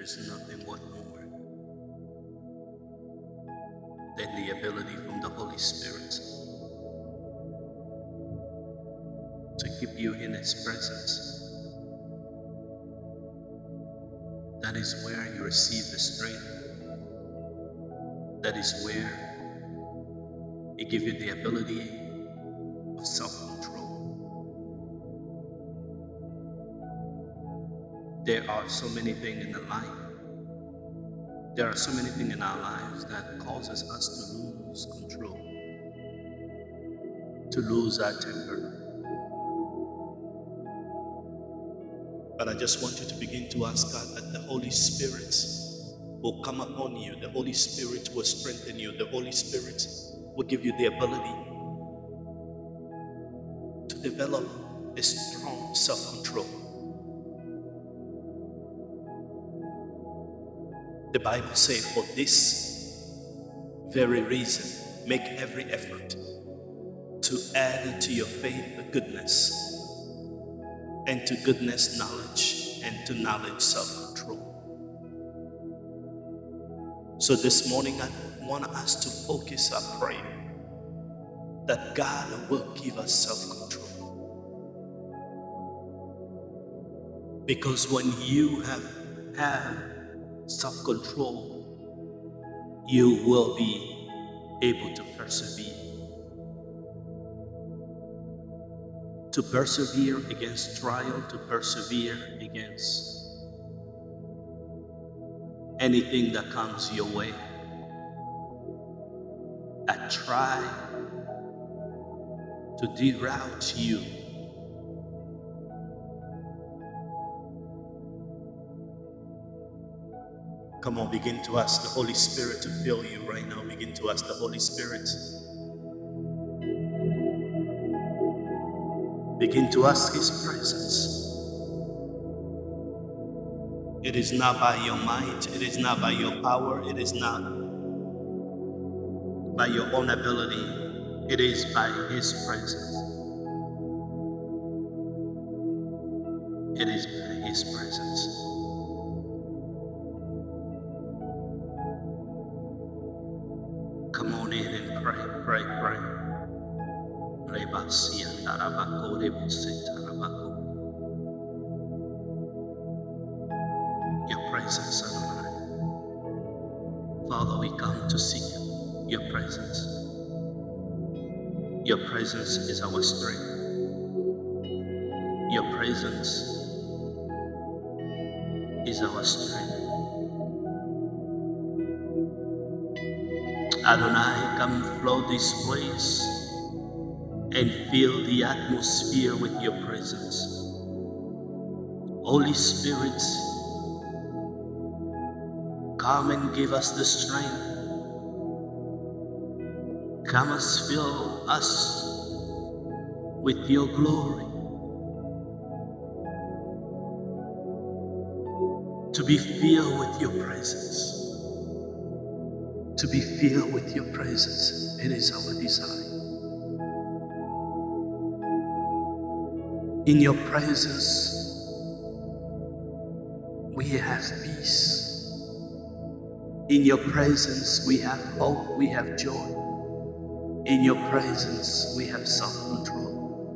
There's nothing worth more than the ability from the Holy Spirit to keep you in His presence. That is where you receive the strength. That is where He gives you the ability There are so many things in the life. There are so many things in our lives that causes us to lose control, to lose our temper. But I just want you to begin to ask God that the Holy Spirit will come upon you. The Holy Spirit will strengthen you. The Holy Spirit will give you the ability to develop a strong self control. The Bible says, for this very reason, make every effort to add to your faith the goodness, and to goodness, knowledge, and to knowledge, self control. So this morning, I want us to focus our prayer that God will give us self control. Because when you have have self control, you will be able to persevere. To persevere against trial, to persevere against anything that comes your way. That try to deroute you. Come on, begin to ask the Holy Spirit to fill you right now. Begin to ask the Holy Spirit. Begin to ask His presence. It is not by your might, it is not by your power, it is not by your own ability, it is by His presence. It is by His presence. Pray, pray. Rebasia tarabako, rebose tarabako. Your presence, Adonai. Father, we come to seek your presence. Your presence is our strength. Your presence is our strength. Adonai, come flood this place and fill the atmosphere with your presence. Holy Spirit, come and give us the strength. Come and fill us with your glory. To be filled with your presence. To be filled with your presence. It is our desire. In your presence, we have peace. In your presence, we have hope, we have joy. In your presence, we have self control.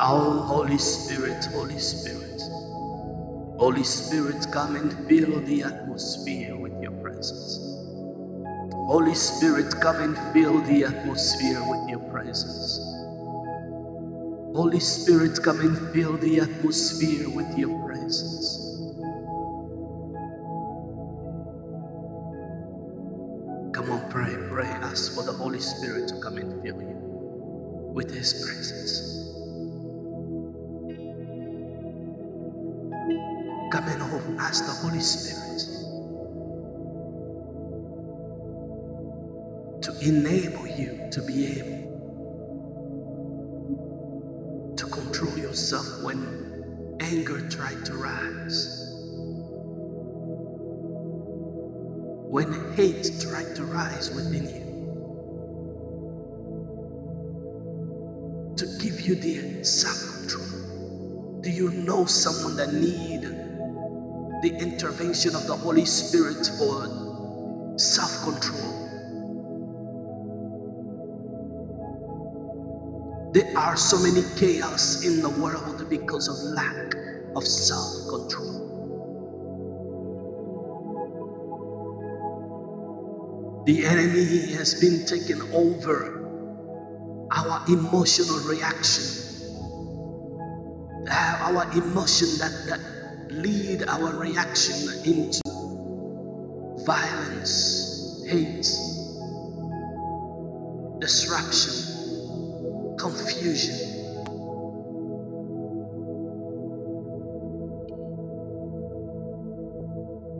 Our Holy Spirit, Holy Spirit, Holy Spirit, come and fill the atmosphere with your presence. Holy Spirit, come and fill the atmosphere with your presence. Holy Spirit, come and fill the atmosphere with your presence. Come on, pray, pray. Ask for the Holy Spirit to come and fill you with His presence. Come and home, ask the Holy Spirit. To enable you to be able to control yourself when anger tried to rise. When hate tried to rise within you, to give you the self control Do you know someone that need the intervention of the Holy Spirit for self-control? There are so many chaos in the world because of lack of self-control. The enemy has been taking over our emotional reaction, uh, our emotion that, that lead our reaction into violence, hate, disruption, confusion.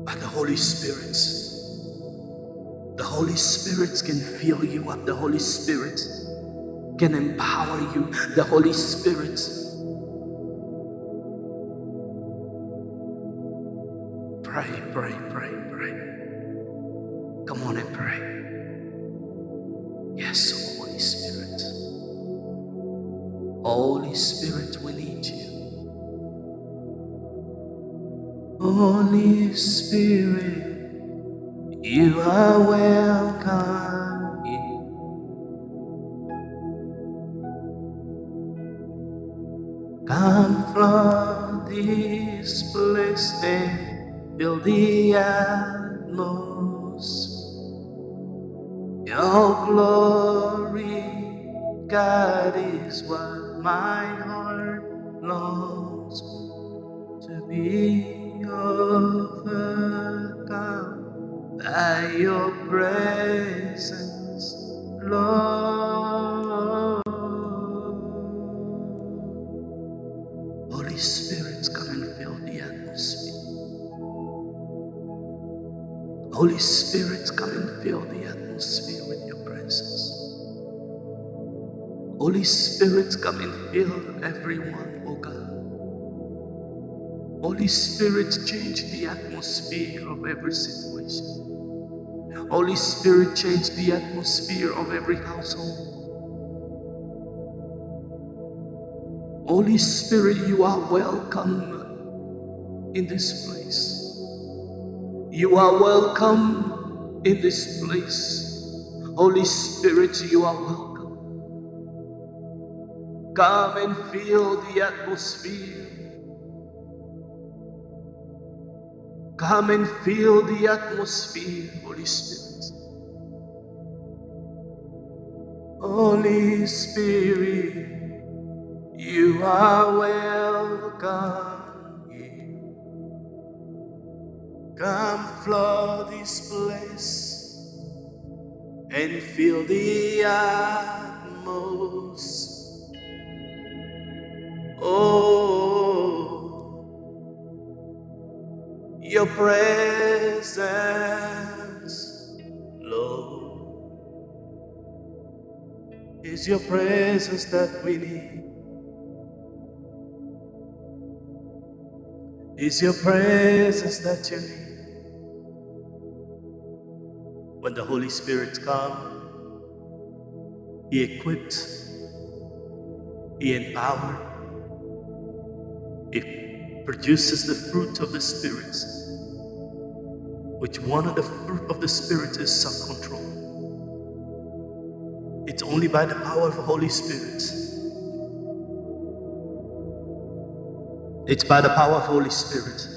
But the Holy Spirit, the Holy Spirit can fill you up. The Holy Spirit can empower you. The Holy Spirit Pray, pray, pray. Come on and pray. Yes, oh Holy Spirit. Holy Spirit, we need you. Holy Spirit, you are fill the atmosphere. Your glory, God, is what my heart longs to be overcome by your presence, Lord. Holy Spirit, come and fill the atmosphere with your presence. Holy Spirit, come and fill everyone, oh God. Holy Spirit, change the atmosphere of every situation. Holy Spirit, change the atmosphere of every household. Holy Spirit, you are welcome in this place. You are welcome in this place. Holy Spirit, you are welcome. Come and feel the atmosphere. Come and feel the atmosphere, Holy Spirit. Holy Spirit, you are welcome Come flood this place and fill the atmosphere. Oh, your presence, Lord, is your presence that we need. Is your presence that you need. The Holy Spirit comes, He equipped, He empowered, He produces the fruit of the Spirit, which one of the fruit of the Spirit is self control. It's only by the power of the Holy Spirit. It's by the power of the Holy Spirit.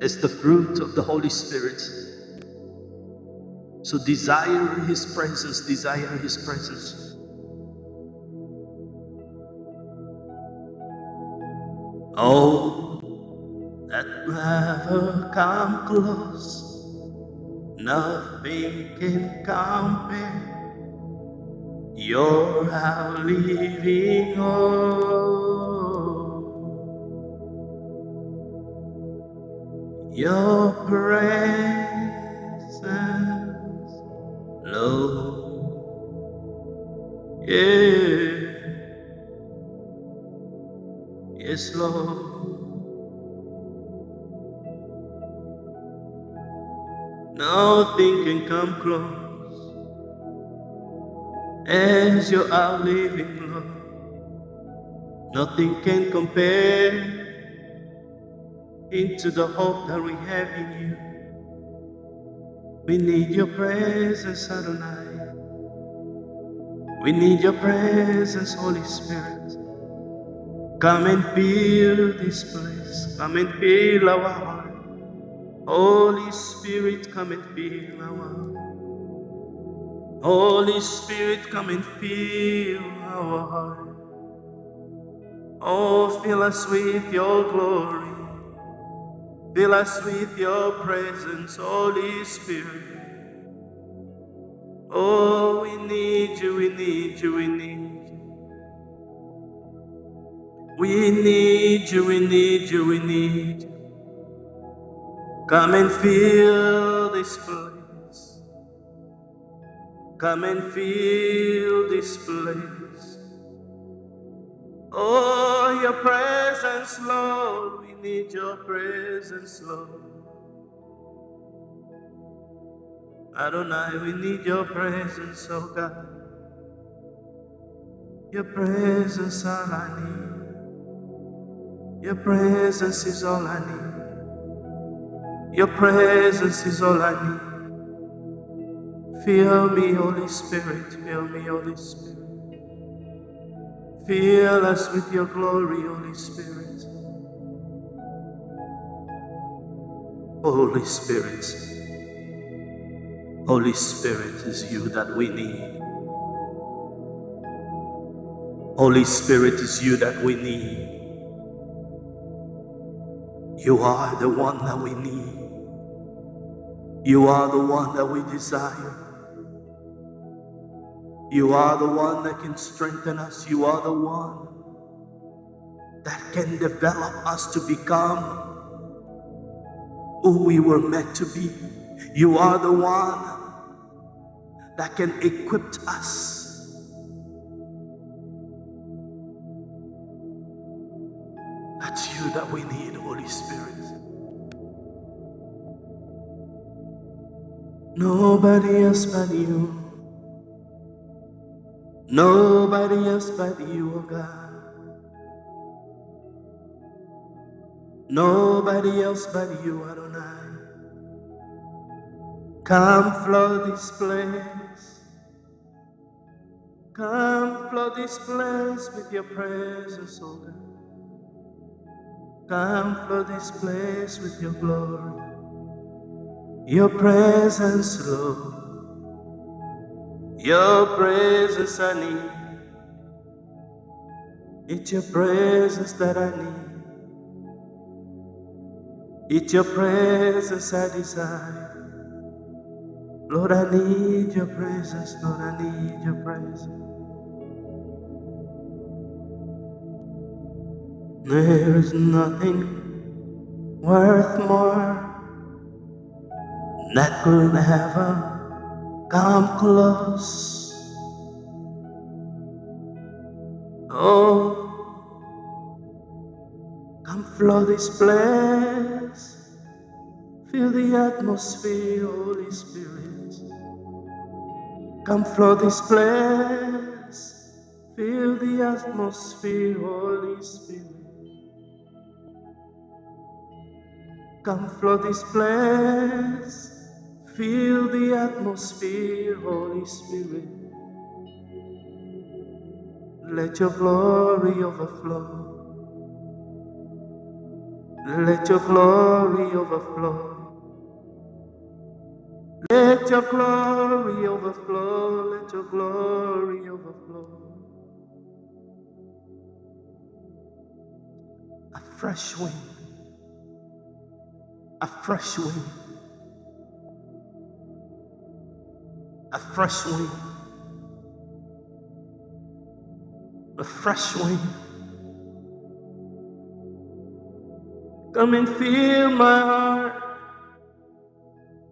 It's the fruit of the Holy Spirit. So desire His presence, desire His presence. Oh, that never come close. Nothing can compare. You're our living hope. Your presence, Lord. Yeah. Yes, Lord. Nothing can come close as you are living, Lord. Nothing can compare into the hope that we have in you. We need your presence, Adonai. We need your presence, Holy Spirit. Come and fill this place. Come and fill our heart. Holy Spirit, come and fill our heart. Holy Spirit, come and fill our heart. Oh, fill us with your glory. Fill us with your presence, Holy Spirit. Oh, we need you, we need you, we need you. We need you, we need you, we need you. Come and fill this place. Come and fill this place. Oh, your presence, Lord. We need your presence, Lord. Adonai, we need your presence, oh God. Your presence, all I need. Your presence is all I need. Your presence is all I need. Fill me, Holy Spirit. Fill me, Holy Spirit. Fill us with your glory, Holy Spirit. Holy Spirit. Holy Spirit is you that we need. Holy Spirit is you that we need. You are the one that we need. You are the one that we desire. You are the one that can strengthen us. You are the one that can develop us to become who we were meant to be. You are the one that can equip us. That's you that we need, Holy Spirit. Nobody else but you. Nobody else but you, oh God. Nobody else but you, Adonai. Come flood this place. Come flood this place with your presence, oh God. Come flood this place with your glory. Your presence, Lord. Your presence I need. It's your presence that I need. It's your presence I desire. Lord, I need your presence. Lord, I need your presence. There is nothing worth more that could ever Come close. Oh, come flood this place. Feel the atmosphere, Holy Spirit. Come flood this place. Feel the atmosphere, Holy Spirit. Come flood this place. Feel the atmosphere, Holy Spirit. Let your glory overflow. Let your glory overflow. Let your glory overflow. Let your glory overflow. A fresh wind. A fresh wind a fresh wind, a fresh wind. Come and feel my heart.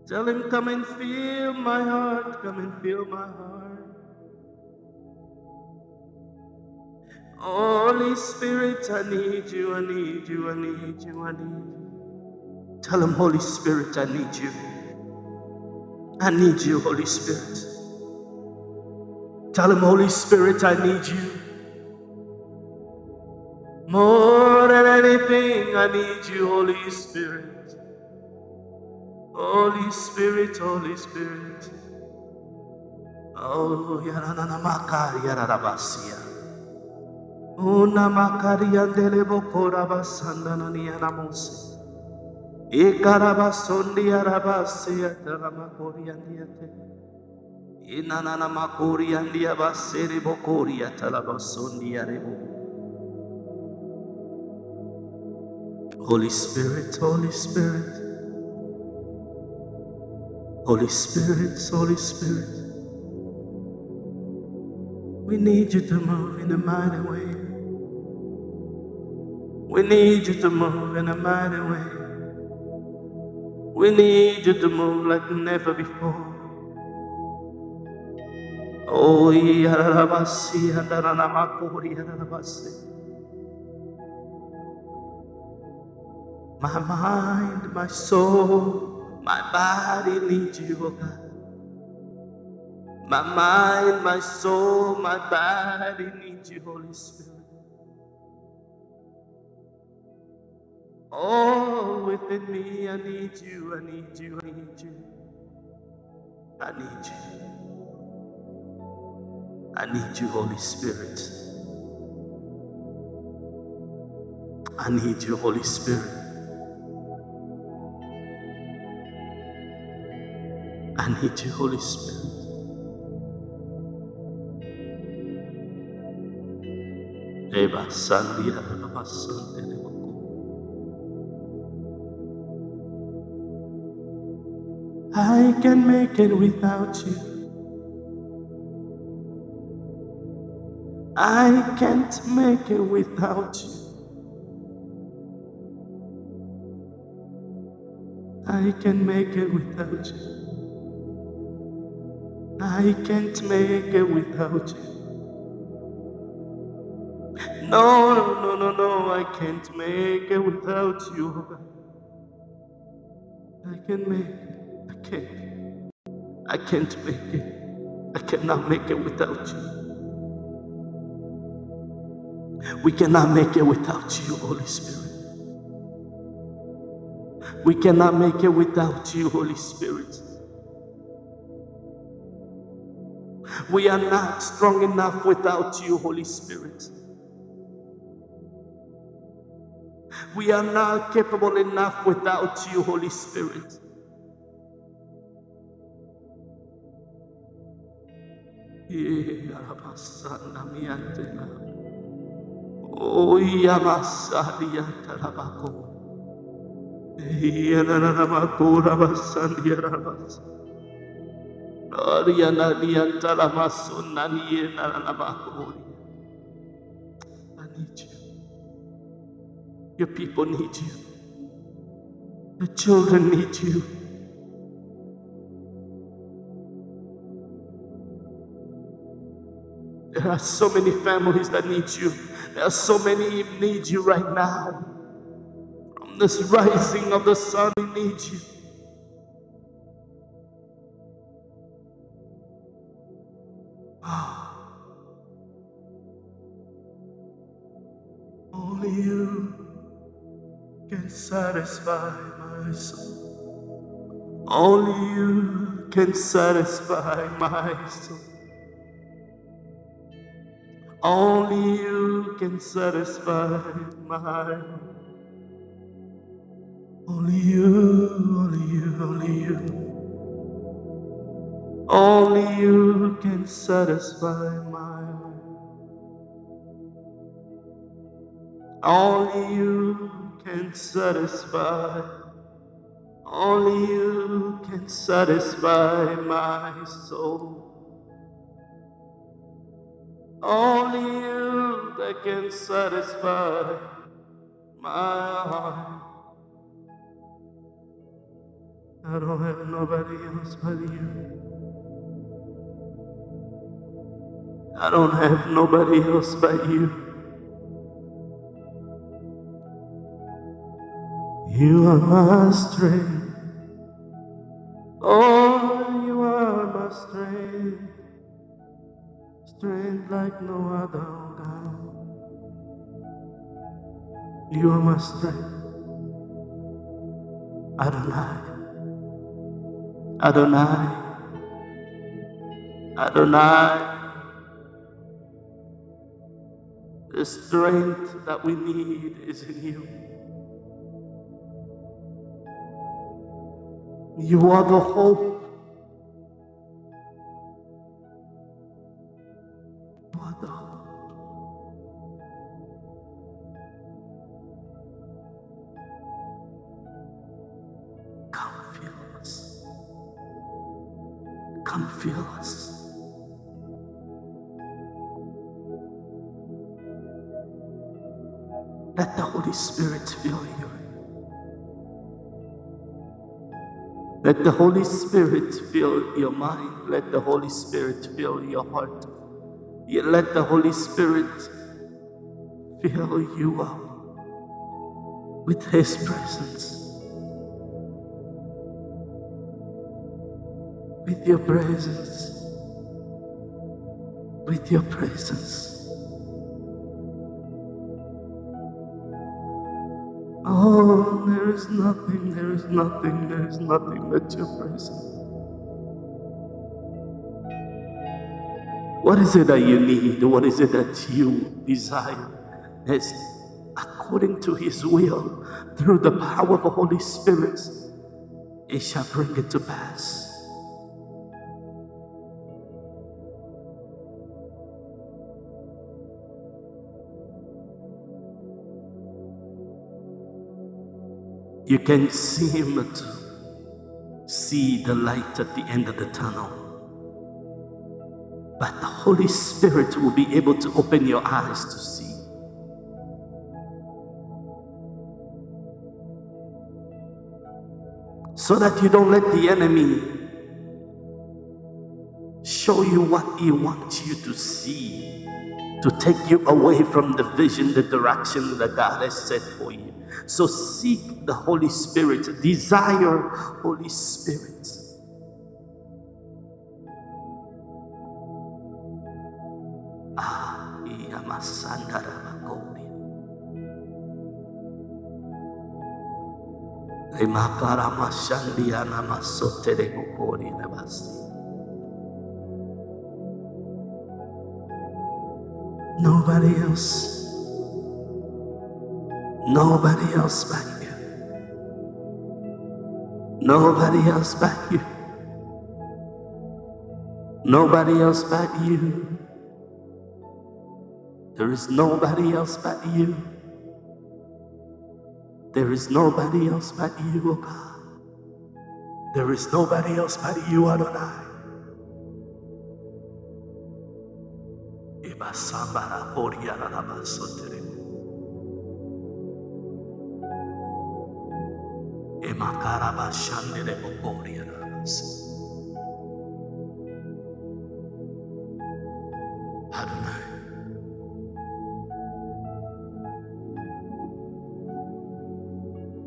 Tell him, come and feel my heart. Come and feel my heart. Holy Spirit, I need you, I need you, I need you, I need you. Tell him, Holy Spirit, I need you. I need you, Holy Spirit. Tell him, Holy Spirit, I need you. More than anything, I need you, Holy Spirit. Holy Spirit, Holy Spirit. Oh, Yaranana Makari Yarabasia. Una Makaria Delebokora Basandana Nianamose. Ikarabasondi Arabasia Talamakoria Inanana Makoria Diabaseri Bokoria Talabasondi Arebo. Holy Spirit, Holy Spirit. Holy Spirit, Holy Spirit. We need you to move in a mighty way. We need you to move in a mighty way. We need you to move like never before. Oh, yarabasi, yaranamakuri, yarabasi. My mind, my soul, my body needs you, oh God. My mind, my soul, my body needs you, Holy Spirit. Oh, within me, I need you, I need you, I need you. I need you. I need you, Holy Spirit. I need you, Holy Spirit. I need you, Holy Spirit. I can make it without you. I can't make it without you. I can make it without you. I can't make it without you. No, no, no, no, no, I can't make it without you. I can't make it. I can't. I can't make it. I cannot make it without you. We cannot make it without you, Holy Spirit. We cannot make it without you, Holy Spirit. We are not strong enough without you, Holy Spirit. We are not capable enough without you, Holy Spirit. Oh. I need you. Your people need you. The children need you. There are so many families that need you. There are so many who need you right now. From this rising of the sun, we need you. Satisfy my soul. Only you can satisfy my soul. Only you can satisfy my. Only you, only you, only you. Only you can satisfy my. Only you can satisfy. Only you can satisfy my soul. Only you that can satisfy my heart. I don't have nobody else but you. I don't have nobody else but you. You are my strength. Oh, you are my strength. Strength like no other, oh God. You are my strength. Adonai. Adonai. Adonai. The strength that we need is in you. You are the hope Let the Holy Spirit fill your mind. Let the Holy Spirit fill your heart. Let the Holy Spirit fill you up with His presence. With your presence. With your presence. Oh, there is nothing, there is nothing, there is nothing but your presence. What is it that you need? What is it that you desire? It's according to His will, through the power of the Holy Spirit, it shall bring it to pass. You can seem to see the light at the end of the tunnel. But the Holy Spirit will be able to open your eyes to see. So that you don't let the enemy show you what he wants you to see, to take you away from the vision, the direction that God has set for you. So seek the Holy Spirit, desire Holy Spirit. Ah, Nobody else Nobody else but you. Nobody else but you. Nobody else but you. There is nobody else but you. There is nobody else but you, oh God. There is nobody else but you, Adonai. Ibasambara Koryana Namasotere.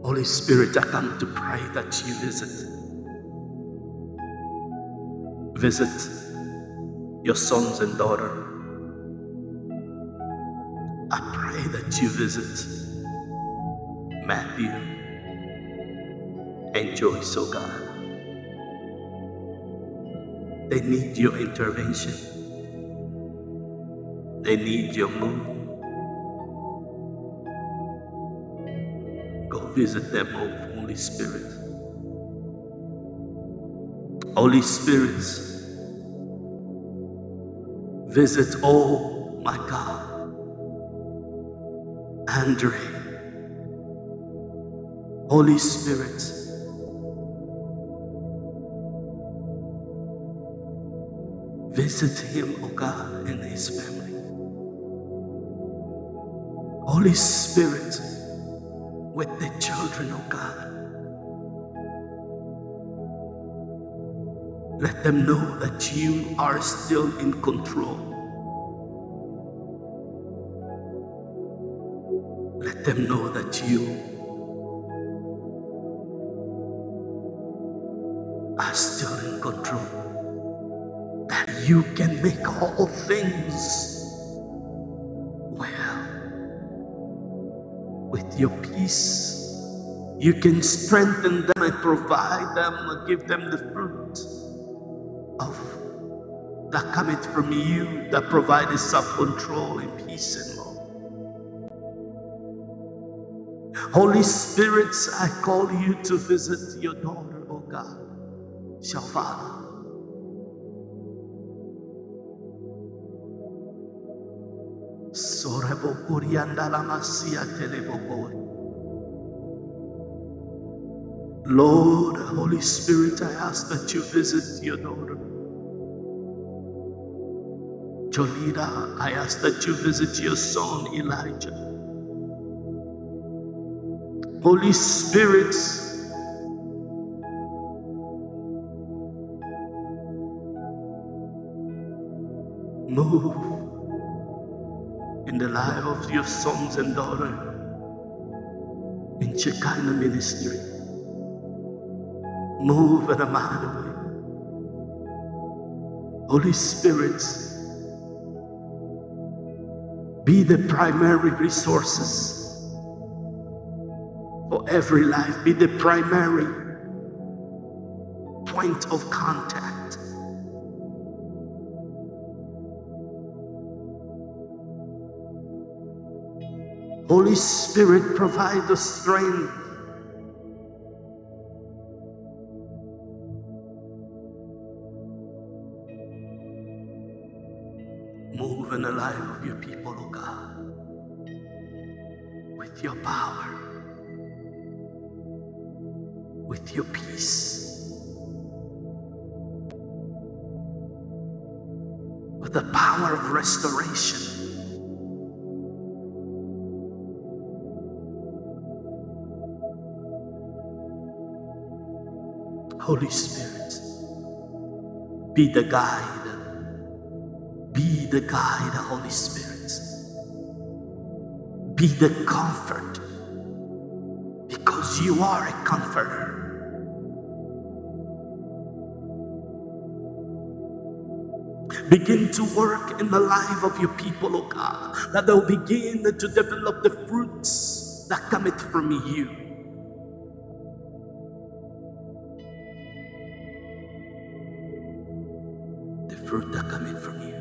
Holy Spirit, I come to pray that you visit. Visit your sons and daughters. I pray that you visit Matthew, oh God. They need your intervention. They need your move. Go visit them, oh Holy Spirit. Holy Spirit, visit, oh my God, Andre. Holy Spirit, Visit him, O oh God, and his family. Holy Spirit, with the children, O oh God. Let them know that you are still in control. Let them know that you peace. You can strengthen them and provide them and give them the fruit of that cometh from you that provides self-control and peace and love. Holy Spirit, I call you to visit your daughter, oh God, Shavana. Sorebo Kurianda Lamasia Telebo Lord, Holy Spirit, I ask that you visit your daughter. Jolida, I ask that you visit your son Elijah. Holy Spirit, move in the life of your sons and daughters in Shekinah ministry. Move in a mighty way. Holy Spirit, be the primary resources for every life. Be the primary point of contact. Holy Spirit, provide the strength. Holy Spirit, be the guide. Be the guide, Holy Spirit. Be the comfort because you are a comforter. Begin to work in the life of your people, O God, that they'll begin to develop the fruits that cometh from you. Fruit that cometh from you.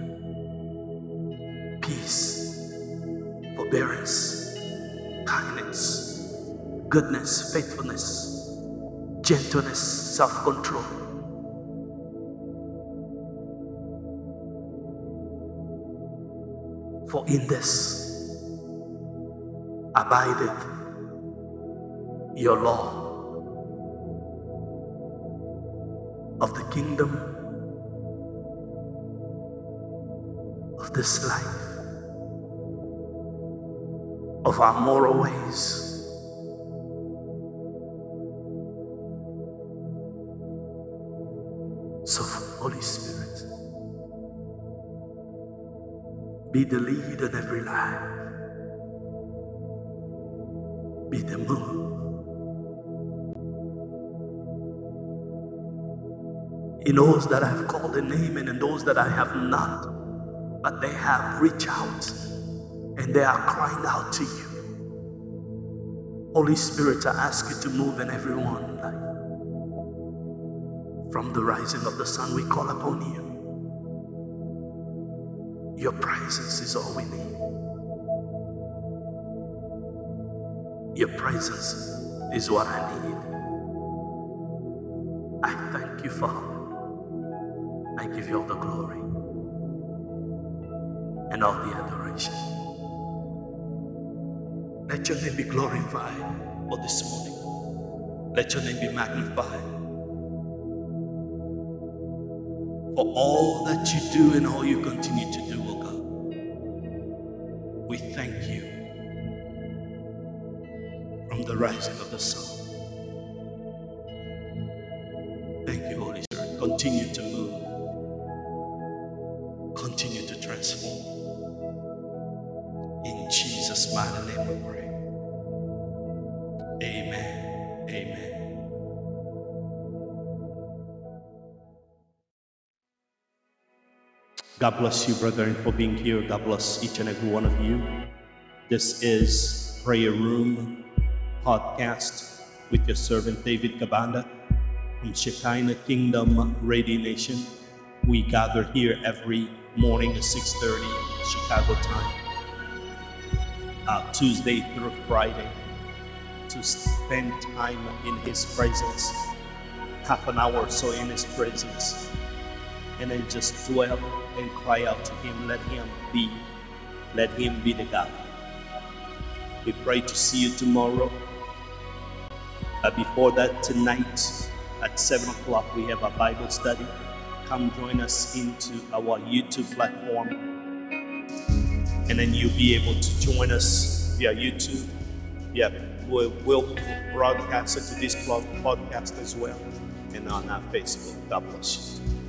Peace, forbearance, kindness, goodness, faithfulness, gentleness, self-control. For in this abideth your law of the kingdom this life, of our moral ways. So, Holy Spirit, be the lead in every life, be the move. In those that I've called a name and in those that I have not, but they have reached out and they are crying out to you. Holy Spirit, I ask you to move in everyone. From the rising of the sun, we call upon you. Your presence is all we need. Your presence is what I need. I thank you, Father. I give you all the glory and all the adoration. Let your name be glorified for this morning. Let your name be magnified for all that you do and all you continue to do, oh God. We thank you from the rising of the sun. Thank you, Holy Spirit. Continue to God bless you, brethren, for being here. God bless each and every one of you. This is Prayer Room podcast with your servant David Kabanda from Shekinah Kingdom Radio Nation. We gather here every morning at 6:30 Chicago time, uh, Tuesday through Friday, to spend time in His presence, half an hour or so in His presence, and then just dwell and cry out to Him. Let Him be, let Him be the God. We pray to see you tomorrow. Uh, before that, tonight at 7 o'clock, we have a Bible study. Come join us into our YouTube platform. And then you'll be able to join us via YouTube. Yeah, we'll, broadcast it to this podcast as well and on our Facebook. God bless you.